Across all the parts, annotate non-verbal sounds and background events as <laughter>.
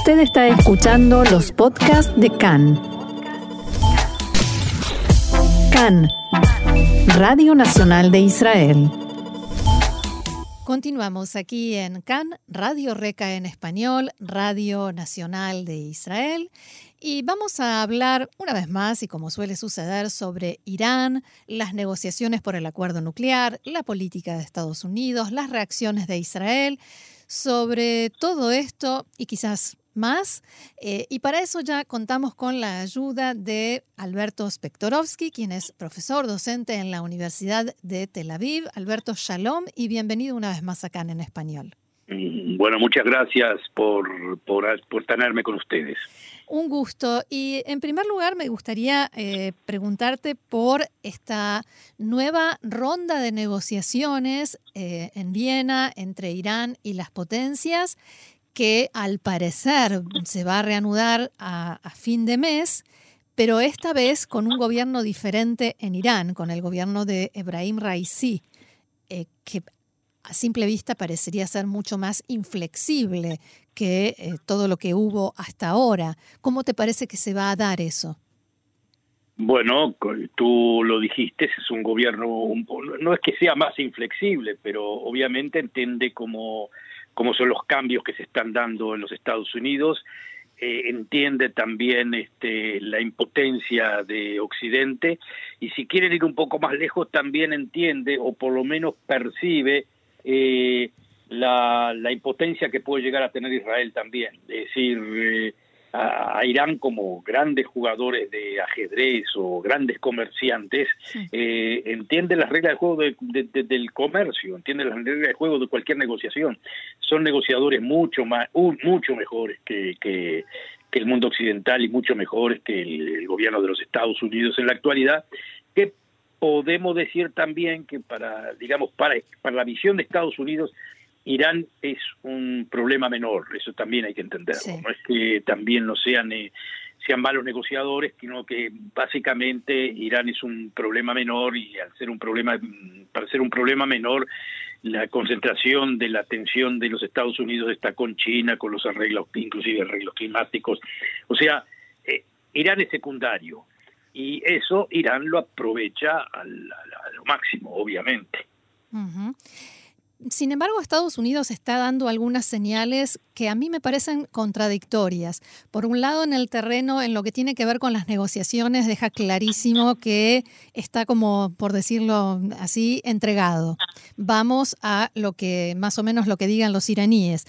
Usted está escuchando los podcasts de CAN. CAN, Radio Nacional de Israel. Continuamos aquí en CAN, Radio Reca en español, Radio Nacional de Israel. Y vamos a hablar una vez más, y como suele suceder, sobre Irán, las negociaciones por el acuerdo nuclear, la política de Estados Unidos, las reacciones de Israel, sobre todo esto y quizás más. Eh, y para eso ya contamos con la ayuda de Alberto Spektorovsky, quien es profesor docente en la Universidad de Tel Aviv. Alberto, shalom y bienvenido una vez más acá en Español. Mm, bueno, muchas gracias por, por, por tenerme con ustedes. Un gusto. Y en primer lugar me gustaría eh, preguntarte por esta nueva ronda de negociaciones eh, en Viena entre Irán y las potencias que al parecer se va a reanudar a, fin de mes, pero esta vez con un gobierno diferente en Irán, con el gobierno de Ebrahim Raisi, eh, que a simple vista parecería ser mucho más inflexible que eh, todo lo que hubo hasta ahora. ¿Cómo te parece que se va a dar eso? Bueno, tú lo dijiste, es un gobierno, no es que sea más inflexible, pero obviamente entiende cómo, cómo son los cambios que se están dando en los Estados Unidos, eh, entiende también este, la impotencia de Occidente y si quieren ir un poco más lejos también entiende o por lo menos percibe eh, la, la, impotencia que puede llegar a tener Israel también. Es decir, eh, a, Irán como grandes jugadores de ajedrez o grandes comerciantes, eh, entiende las reglas de juego del comercio, entiende las reglas de juego de cualquier negociación. Son negociadores mucho más, mucho mejores que, que, el mundo occidental y mucho mejores que el, gobierno de los Estados Unidos en la actualidad, que podemos decir también que para, digamos, para, para la visión de Estados Unidos, Irán es un problema menor, eso también hay que entenderlo. No es que también no sean eh, sean malos negociadores, sino que básicamente Irán es un problema menor y al ser un problema, para ser un problema menor, la concentración de la atención de los Estados Unidos está con China, con los arreglos, inclusive arreglos climáticos. O sea, eh, Irán es secundario y eso Irán lo aprovecha al, a lo máximo, obviamente. Sin embargo, Estados Unidos está dando algunas señales que a mí me parecen contradictorias. Por un lado, en el terreno, en lo que tiene que ver con las negociaciones, deja clarísimo que está como, por decirlo así, entregado. Vamos a lo que, más o menos lo que digan los iraníes.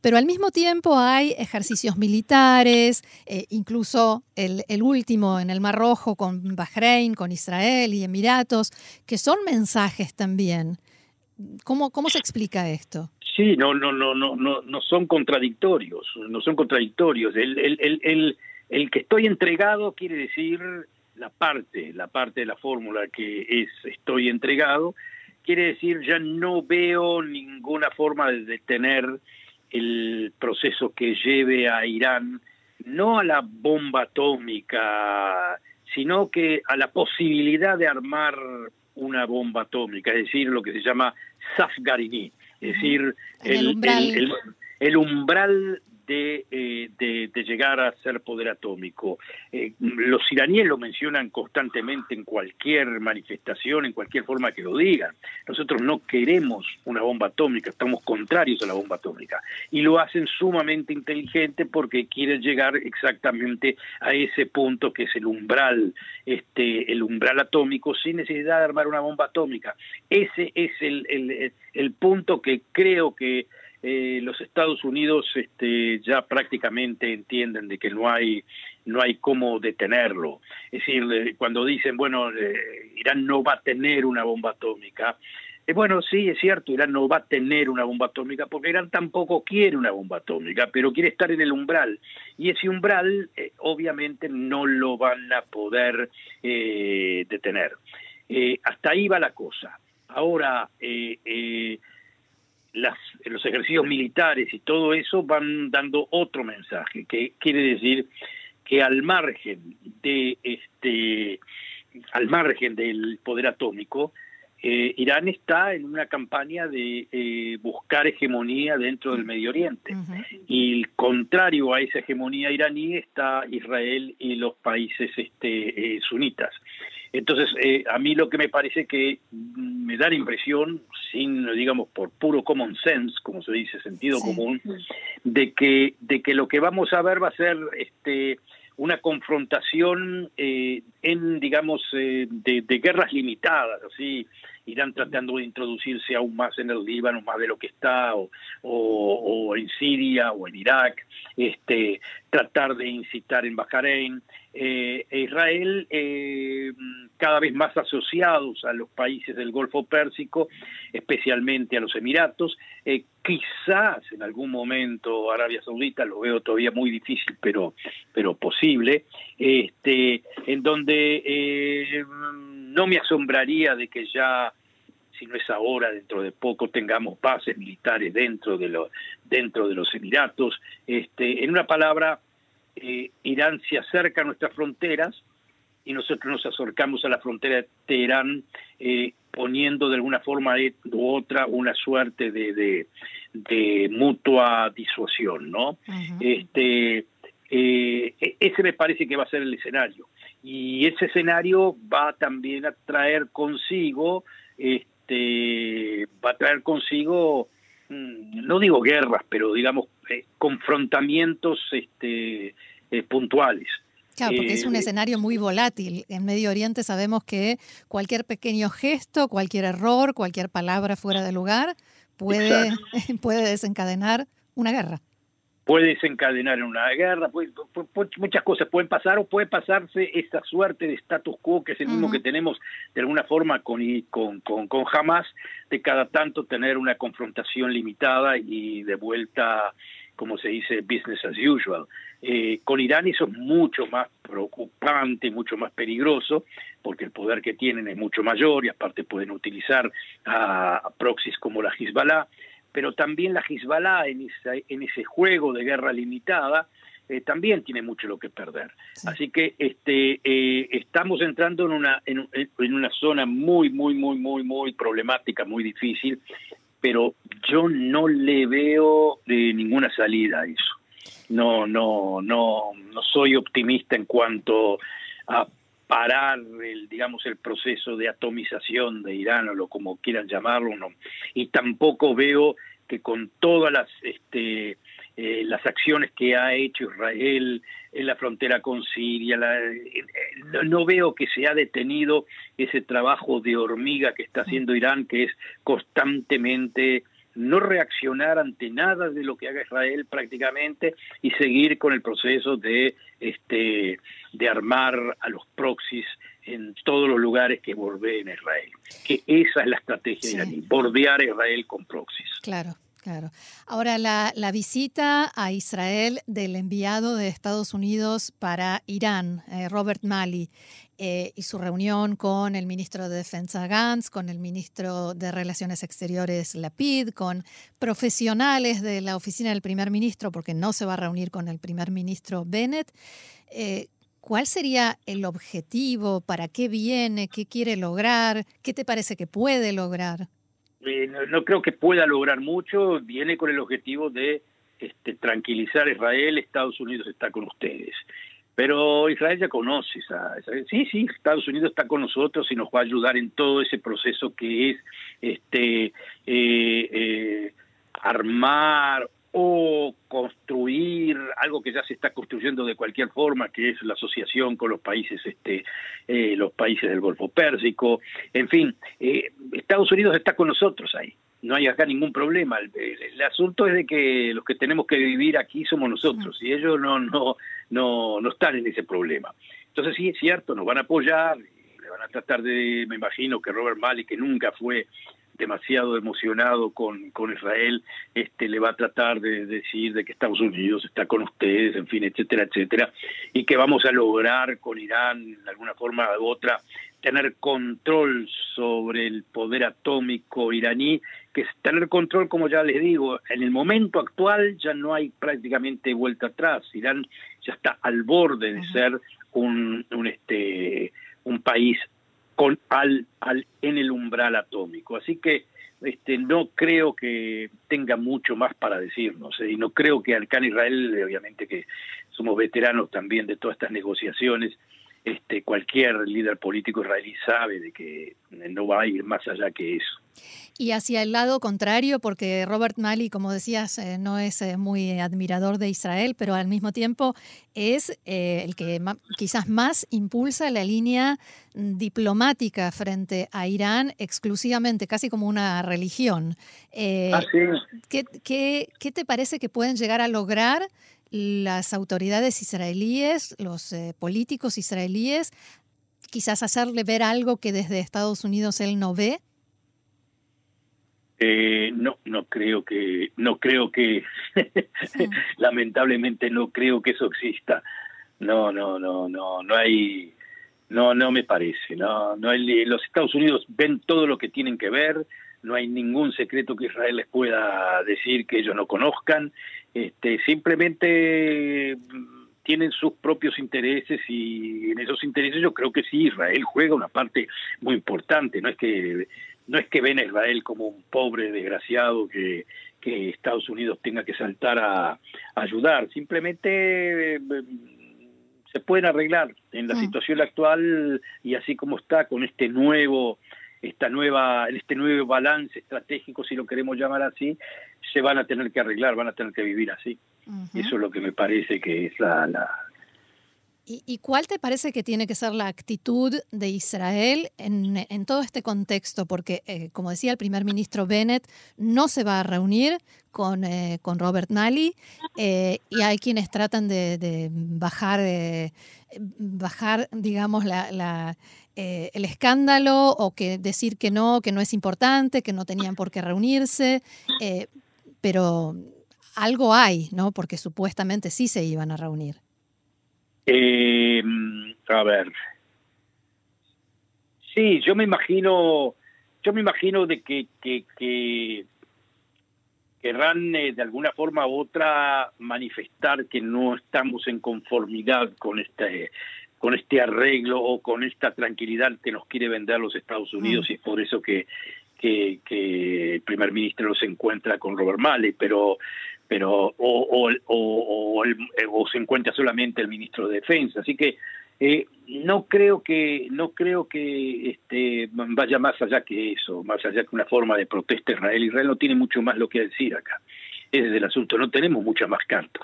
Pero al mismo tiempo hay ejercicios militares, eh, incluso el, el, último en el Mar Rojo con Bahrein, con Israel y Emiratos, que son mensajes también. ¿Cómo, ¿Cómo se explica esto? Sí, no, no, no, no, no, no son contradictorios, no son contradictorios. El, el, el, el, el que estoy entregado quiere decir la parte, la parte de la fórmula que es estoy entregado, quiere decir ya no veo ninguna forma de detener el proceso que lleve a Irán no a la bomba atómica, sino que a la posibilidad de armar una bomba atómica, es decir, lo que se llama Safgarini, es decir, el, el, umbral eh, de, llegar a ser poder atómico. Eh, los iraníes lo mencionan constantemente en cualquier manifestación, en cualquier forma que lo digan. Nosotros no queremos una bomba atómica, estamos contrarios a la bomba atómica. Y lo hacen sumamente inteligente porque quieren llegar exactamente a ese punto que es el umbral, este, el umbral atómico sin necesidad de armar una bomba atómica. Ese es el, el punto que creo que eh, los Estados Unidos este, ya prácticamente entienden de que no hay no hay cómo detenerlo. Es decir, eh, cuando dicen, bueno, eh, Irán no va a tener una bomba atómica, bueno, sí, es cierto, Irán no va a tener una bomba atómica porque Irán tampoco quiere una bomba atómica, pero quiere estar en el umbral. Y ese umbral, obviamente, no lo van a poder detener. hasta ahí va la cosa. Ahora, las, los ejercicios militares y todo eso van dando otro mensaje, que quiere decir que al margen de este al margen del poder atómico, eh, Irán está en una campaña de eh, buscar hegemonía dentro del Medio Oriente. Y contrario a esa hegemonía iraní está Israel y los países este, eh, sunitas. Entonces, a mí lo que me parece que me da la impresión, sin, digamos, por puro common sense, como se dice, sentido común, de que, de que lo que vamos a ver va a ser este, una confrontación en, digamos, de, de, guerras limitadas, así, irán tratando de introducirse aún más en el Líbano, más de lo que está, o, o, en Siria o en Irak, este, tratar de incitar en Bahrein. Eh, e Israel, eh, cada vez más asociados a los países del Golfo Pérsico, especialmente a los Emiratos, eh, quizás en algún momento Arabia Saudita, lo veo todavía muy difícil, pero, pero posible, este, en donde no me asombraría de que ya si no es ahora, dentro de poco tengamos bases militares dentro de los dentro de los Emiratos. Este, en una palabra, eh, Irán se acerca a nuestras fronteras y nosotros nos acercamos a la frontera de Teherán eh, poniendo de alguna forma u otra una suerte de, de, mutua disuasión, ¿no? Este eh, e-, ese me parece que va a ser el escenario y ese escenario va también a traer consigo este, va a traer consigo, mm, no digo guerras, pero digamos eh, confrontamientos este, eh, puntuales. Claro, porque es un eh, escenario muy volátil. En Medio Oriente sabemos que cualquier pequeño gesto, cualquier error, cualquier palabra fuera de lugar puede, <laughs> puede desencadenar una guerra puede desencadenar en una guerra, muchas cosas pueden pasar o puede pasarse esta suerte de status quo que es el mismo que tenemos de alguna forma con, con, con, con Hamas, de cada tanto tener una confrontación limitada y de vuelta, como se dice, business as usual. Eh, con Irán eso es mucho más preocupante, mucho más peligroso, porque el poder que tienen es mucho mayor y aparte pueden utilizar a, a proxies como la Hezbollah pero también la Hezbollah en, en ese juego de guerra limitada eh, también tiene mucho lo que perder. Así que este, eh, estamos entrando en una, en, una zona muy, muy, muy, muy, muy problemática, muy difícil, pero yo no le veo de ninguna salida a eso. No, no, no, no soy optimista en cuanto a parar el digamos el proceso de atomización de Irán o lo como quieran llamarlo no. Y tampoco veo que con todas las este eh, las acciones que ha hecho Israel en la frontera con Siria eh, no, veo que se ha detenido ese trabajo de hormiga que está haciendo Irán que es constantemente no reaccionar ante nada de lo que haga Israel prácticamente y seguir con el proceso de este de armar a los proxies en todos los lugares que bordeen Israel. Que esa es la estrategia iraní, bordear a Israel con proxies. Claro. Claro. Ahora, la, visita a Israel del enviado de Estados Unidos para Irán, eh, Robert Malley, eh, y su reunión con el ministro de Defensa Gantz, con el ministro de Relaciones Exteriores Lapid, con profesionales de la oficina del primer ministro, porque no se va a reunir con el primer ministro Bennett. Eh, ¿Cuál sería el objetivo? ¿Para qué viene? ¿Qué quiere lograr? ¿Qué te parece que puede lograr? Eh, no, creo que pueda lograr mucho. Viene con el objetivo de este, tranquilizar a Israel. Estados Unidos está con ustedes. Pero Israel ya conoce esa, sí, sí, Estados Unidos está con nosotros y nos va a ayudar en todo ese proceso que es este eh, eh, armar o construir algo que ya se está construyendo de cualquier forma, que es la asociación con los países, este, eh, los países del Golfo Pérsico, en fin, eh, Estados Unidos está con nosotros ahí. No hay acá ningún problema. El, asunto es de que los que tenemos que vivir aquí somos nosotros y ellos no, no, no, no están en ese problema. Entonces sí es cierto, nos van a apoyar, le van a tratar de, me imagino que Robert Mali, que nunca fue demasiado emocionado con, con Israel, este, le va a tratar de, decir de que Estados Unidos está con ustedes, en fin, etcétera, etcétera, y que vamos a lograr con Irán, de alguna forma u otra, tener control sobre el poder atómico iraní, que es tener control, como ya les digo, en el momento actual ya no hay prácticamente vuelta atrás. Irán ya está al borde de ser un, un, este, un país con al, al en el umbral atómico. Así que este, no creo que tenga mucho más para decirnos y no creo que Arcán Israel, obviamente que somos veteranos también de todas estas negociaciones, este, cualquier líder político israelí sabe de que no va a ir más allá que eso. Y hacia el lado contrario, porque Robert Malley, como decías, eh, no es eh, muy admirador de Israel, pero al mismo tiempo es eh, el que quizás más impulsa la línea diplomática frente a Irán exclusivamente, casi como una religión. Ah, ¿qué, qué te parece que pueden llegar a lograr las autoridades israelíes, los eh, políticos israelíes, quizás hacerle ver algo que desde Estados Unidos él no ve? Eh, no, no creo que, no creo que, <laughs> lamentablemente no creo que eso exista. No, no, no, no, no hay, no, no me parece. No, no hay, los Estados Unidos ven todo lo que tienen que ver. No hay ningún secreto que Israel les pueda decir que ellos no conozcan este, simplemente mm, tienen sus propios intereses y en esos intereses yo creo que sí Israel juega una parte muy importante no es que no es que ven a Israel como un pobre desgraciado que, que Estados Unidos tenga que saltar a, ayudar simplemente mm, se pueden arreglar en la mm. situación actual y así como está con este nuevo esta nueva, este nuevo balance estratégico, si lo queremos llamar así, se van a tener que arreglar, van a tener que vivir así. Eso es lo que me parece que es la, la, ¿Y, cuál te parece que tiene que ser la actitud de Israel en, todo este contexto? Porque, eh, como decía el primer ministro Bennett, no se va a reunir con, eh, con Robert Nally eh, y hay quienes tratan de, bajar, bajar, digamos, el escándalo o que decir que no, que no es importante, que no tenían por qué reunirse, pero algo hay, ¿no? Porque supuestamente sí se iban a reunir. Eh, a ver. Sí, yo me imagino, yo me imagino de que, que, que querrán eh, de alguna forma u otra manifestar que no estamos en conformidad con este con este arreglo o con esta tranquilidad que nos quiere vender los Estados Unidos mm. y es por eso que, que, que, el primer ministro se encuentra con Robert Malley, pero pero o, o, o, o, se encuentra solamente el ministro de Defensa. Así que eh, no creo que no creo que este, vaya más allá que eso, más allá que una forma de protesta Israel. Israel no tiene mucho más lo que decir acá. Ese es el asunto. No tenemos muchas más cartas.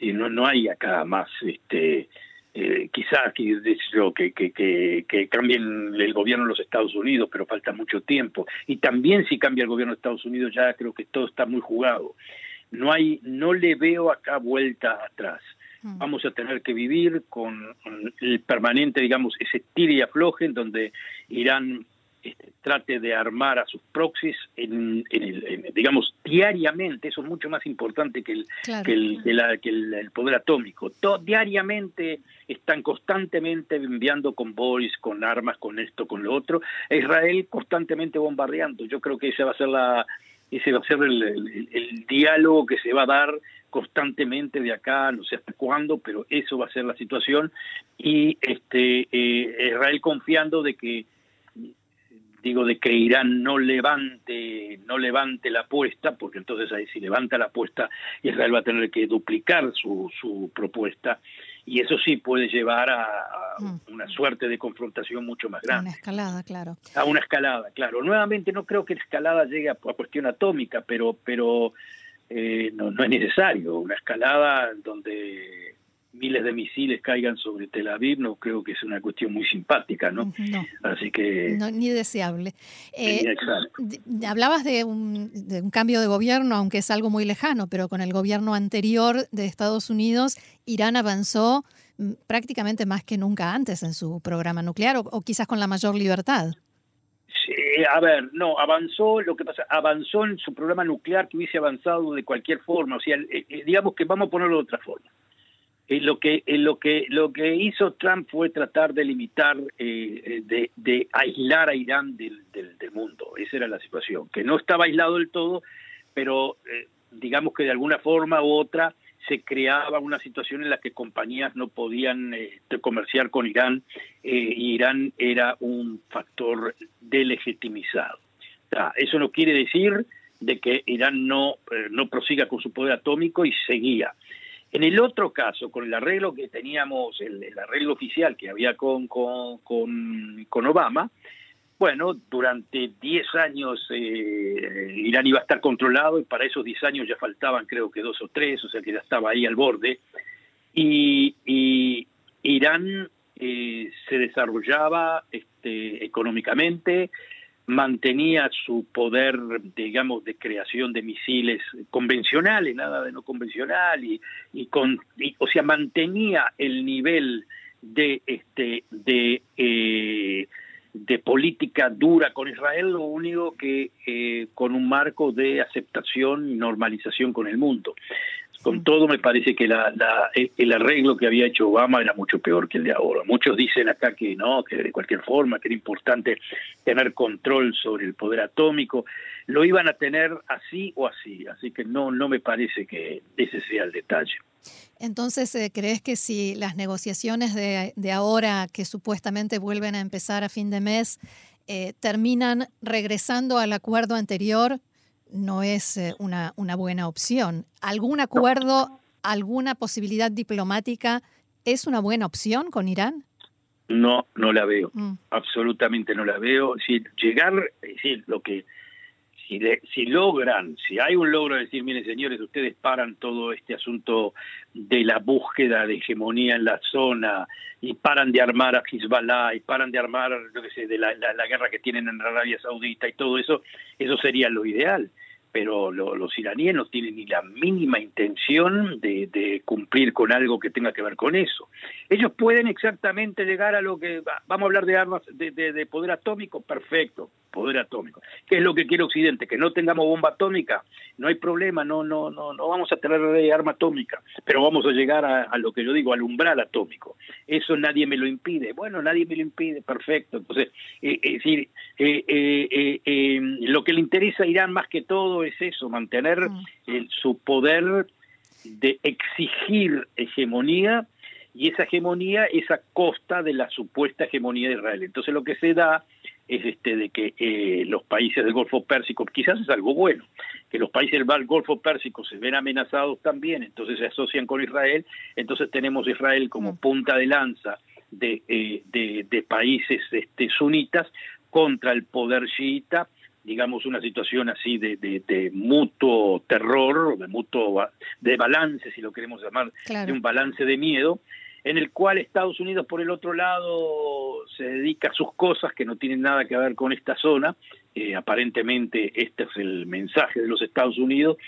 Y no no hay acá más este eh, quizás que, que, que, que, cambien el gobierno de los Estados Unidos, pero falta mucho tiempo. Y también si cambia el gobierno de Estados Unidos, ya creo que todo está muy jugado no hay, no le veo acá vuelta atrás. Mm. Vamos a tener que vivir con, el permanente, digamos, ese tire y afloje en donde Irán este, trate de armar a sus proxies, en, digamos, diariamente, eso es mucho más importante que el, que, el, que, el, poder atómico. Todo, diariamente están constantemente enviando convoys, con armas, con esto, con lo otro. Israel constantemente bombardeando. Yo creo que esa va a ser la, ese va a ser el, diálogo que se va a dar constantemente de acá, no sé hasta cuándo, pero eso va a ser la situación. Y este eh, Israel confiando de que digo de que Irán no levante no levante la apuesta, porque entonces ahí si levanta la apuesta Israel va a tener que duplicar su, su propuesta y eso sí puede llevar a, mm. una suerte de confrontación mucho más grande. A una escalada, claro. A una escalada, claro. Nuevamente no creo que la escalada llegue a, cuestión atómica, pero, pero eh, no, no es necesario. Una escalada donde miles de misiles caigan sobre Tel Aviv, no creo que es una cuestión muy simpática, ¿no? Así que... No, ni deseable. Eh, hablabas de un, de un, cambio de gobierno, aunque es algo muy lejano, pero con el gobierno anterior de Estados Unidos, Irán avanzó mm, prácticamente más que nunca antes en su programa nuclear, o, quizás con la mayor libertad. Sí, a ver, no, avanzó, lo que pasa, avanzó en su programa nuclear que hubiese avanzado de cualquier forma, o sea, eh, eh, digamos que vamos a ponerlo de otra forma eh, lo que eh, lo que lo que hizo Trump fue tratar de limitar eh, de, de, aislar a Irán del, del, mundo esa era la situación que no estaba aislado del todo pero digamos que de alguna forma u otra se creaba una situación en la que compañías no podían comerciar con Irán eh, y Irán era un factor delegitimizado. eso no quiere decir de que Irán no, eh, no prosiga con su poder atómico y seguía. En el otro caso, con el arreglo que teníamos, el, arreglo oficial que había con, con, con Obama, bueno, durante 10 años eh, Irán iba a estar controlado y para esos 10 años ya faltaban creo que dos o tres, o sea que ya estaba ahí al borde. Y, Irán eh, se desarrollaba este, económicamente, mantenía su poder, digamos, de creación de misiles convencionales, nada de no convencional, y, con, o sea, mantenía el nivel de, este, eh, de política dura con Israel, lo único que eh, con un marco de aceptación y normalización con el mundo. Con todo, me parece que la, el arreglo que había hecho Obama era mucho peor que el de ahora. Muchos dicen acá que no, que de cualquier forma, que era importante tener control sobre el poder atómico. Lo iban a tener así o así, así que no, no me parece que ese sea el detalle. Entonces, eh, ¿crees que si las negociaciones de, ahora, que supuestamente vuelven a empezar a fin de mes, eh, terminan regresando al acuerdo anterior, no es eh, una, una, buena opción? ¿Algún acuerdo, alguna posibilidad diplomática es una buena opción con Irán? No, no la veo. Mm. Absolutamente no la veo. Si llegar, es decir, lo que si, si logran, si hay un logro de decir, miren señores, ustedes paran todo este asunto de la búsqueda de hegemonía en la zona y paran de armar a Hezbollah y paran de armar, yo qué sé, de la, la guerra que tienen en Arabia Saudita y todo eso, eso sería lo ideal pero los iraníes no tienen ni la mínima intención de, cumplir con algo que tenga que ver con eso. Ellos pueden exactamente llegar a lo que, vamos a hablar de armas, de, poder atómico, perfecto, poder atómico. ¿Qué es lo que quiere Occidente? Que no tengamos bomba atómica, no hay problema, no, no, no, no vamos a tener arma atómica, pero vamos a llegar a, lo que yo digo, al umbral atómico. Eso nadie me lo impide. Bueno, nadie me lo impide, perfecto. Entonces, eh, es decir, eh, eh, lo que le interesa a Irán más que todo es eso, mantener mm. su poder de exigir hegemonía y esa hegemonía es a costa de la supuesta hegemonía de Israel. Entonces lo que se da es este de que eh, los países del Golfo Pérsico, quizás es algo bueno, que los países del Golfo Pérsico se ven amenazados también, entonces se asocian con Israel, entonces tenemos Israel como mm. punta de lanza de, eh, de, países este, sunitas contra el poder chiita digamos, una situación así de, de, mutuo terror, de mutuo de balance, si lo queremos llamar, de un balance de miedo, en el cual Estados Unidos, por el otro lado, se dedica a sus cosas que no tienen nada que ver con esta zona. Eh, aparentemente este es el mensaje de los Estados Unidos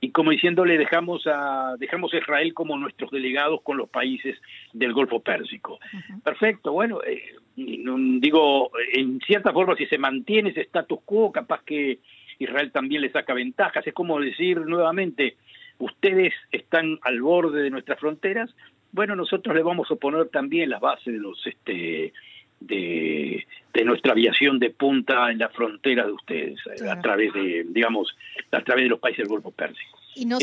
y como diciéndole dejamos a dejamos a Israel como nuestros delegados con los países del Golfo Pérsico. Perfecto, bueno, eh, digo, en cierta forma, si se mantiene ese status quo, capaz que Israel también le saca ventajas. Es como decir nuevamente, ustedes están al borde de nuestras fronteras, bueno, nosotros le vamos a poner también las bases de los este de, nuestra aviación de punta en la frontera de ustedes, eh, a través de, digamos, a través de los países del Golfo Pérsico. Y no,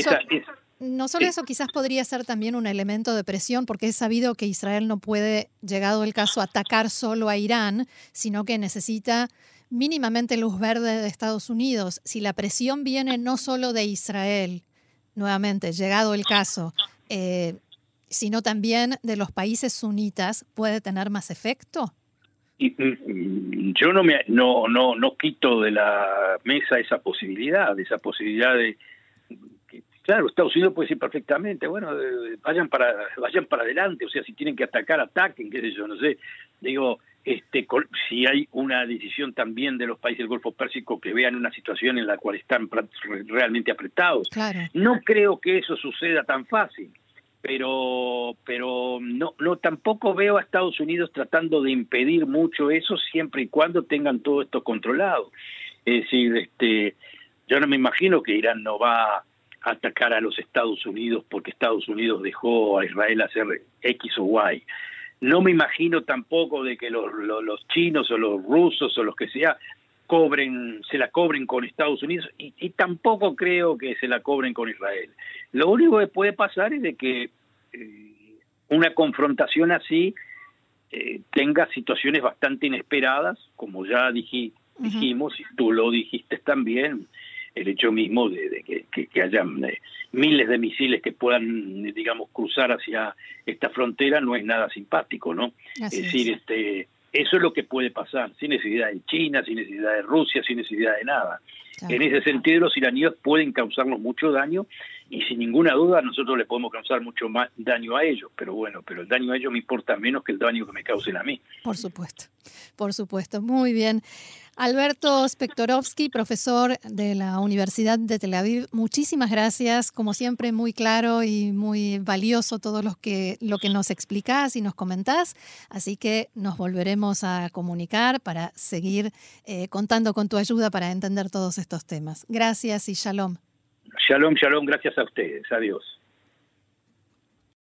no solo eso, quizás podría ser también un elemento de presión, porque es sabido que Israel no puede, llegado el caso, atacar solo a Irán, sino que necesita mínimamente luz verde de Estados Unidos. Si la presión viene no solo de Israel, nuevamente, llegado el caso, eh, sino también de los países sunitas, ¿puede tener más efecto? Yo no me no no no quito de la mesa esa posibilidad, esa posibilidad de Claro, Estados Unidos puede decir perfectamente, bueno, vayan para vayan para adelante, o sea, si tienen que atacar, ataquen, qué sé yo, no sé. Digo, este si hay una decisión también de los países del Golfo Pérsico que vean una situación en la cual están realmente apretados. No creo que eso suceda tan fácil, pero pero no no tampoco veo a Estados Unidos tratando de impedir mucho eso siempre y cuando tengan todo esto controlado. Es decir, este yo no me imagino que Irán no va atacar a los Estados Unidos porque Estados Unidos dejó a Israel hacer X o Y. No me imagino tampoco de que los, los, chinos o los rusos o los que sea cobren, se la cobren con Estados Unidos y, tampoco creo que se la cobren con Israel. Lo único que puede pasar es de que eh, una confrontación así eh, tenga situaciones bastante inesperadas, como ya dijimos, y tú lo dijiste también, el hecho mismo de, que, que, hayan eh, miles de misiles que puedan, digamos, cruzar hacia esta frontera no es nada simpático, ¿no? es decir, este eso es lo que puede pasar, sin necesidad de China, sin necesidad de Rusia, sin necesidad de nada. En ese sentido, los iraníes pueden causarnos mucho daño y sin ninguna duda nosotros le podemos causar mucho más daño a ellos, pero bueno, pero el daño a ellos me importa menos que el daño que me causen a mí. Por supuesto, por supuesto, muy bien. Alberto Spektorovsky, profesor de la Universidad de Tel Aviv, muchísimas gracias, como siempre muy claro y muy valioso todo lo que, lo que nos explicás y nos comentás, así que nos volveremos a comunicar para seguir eh, contando con tu ayuda para entender todos estos temas. Gracias y shalom. Shalom, shalom, gracias a ustedes. Adiós.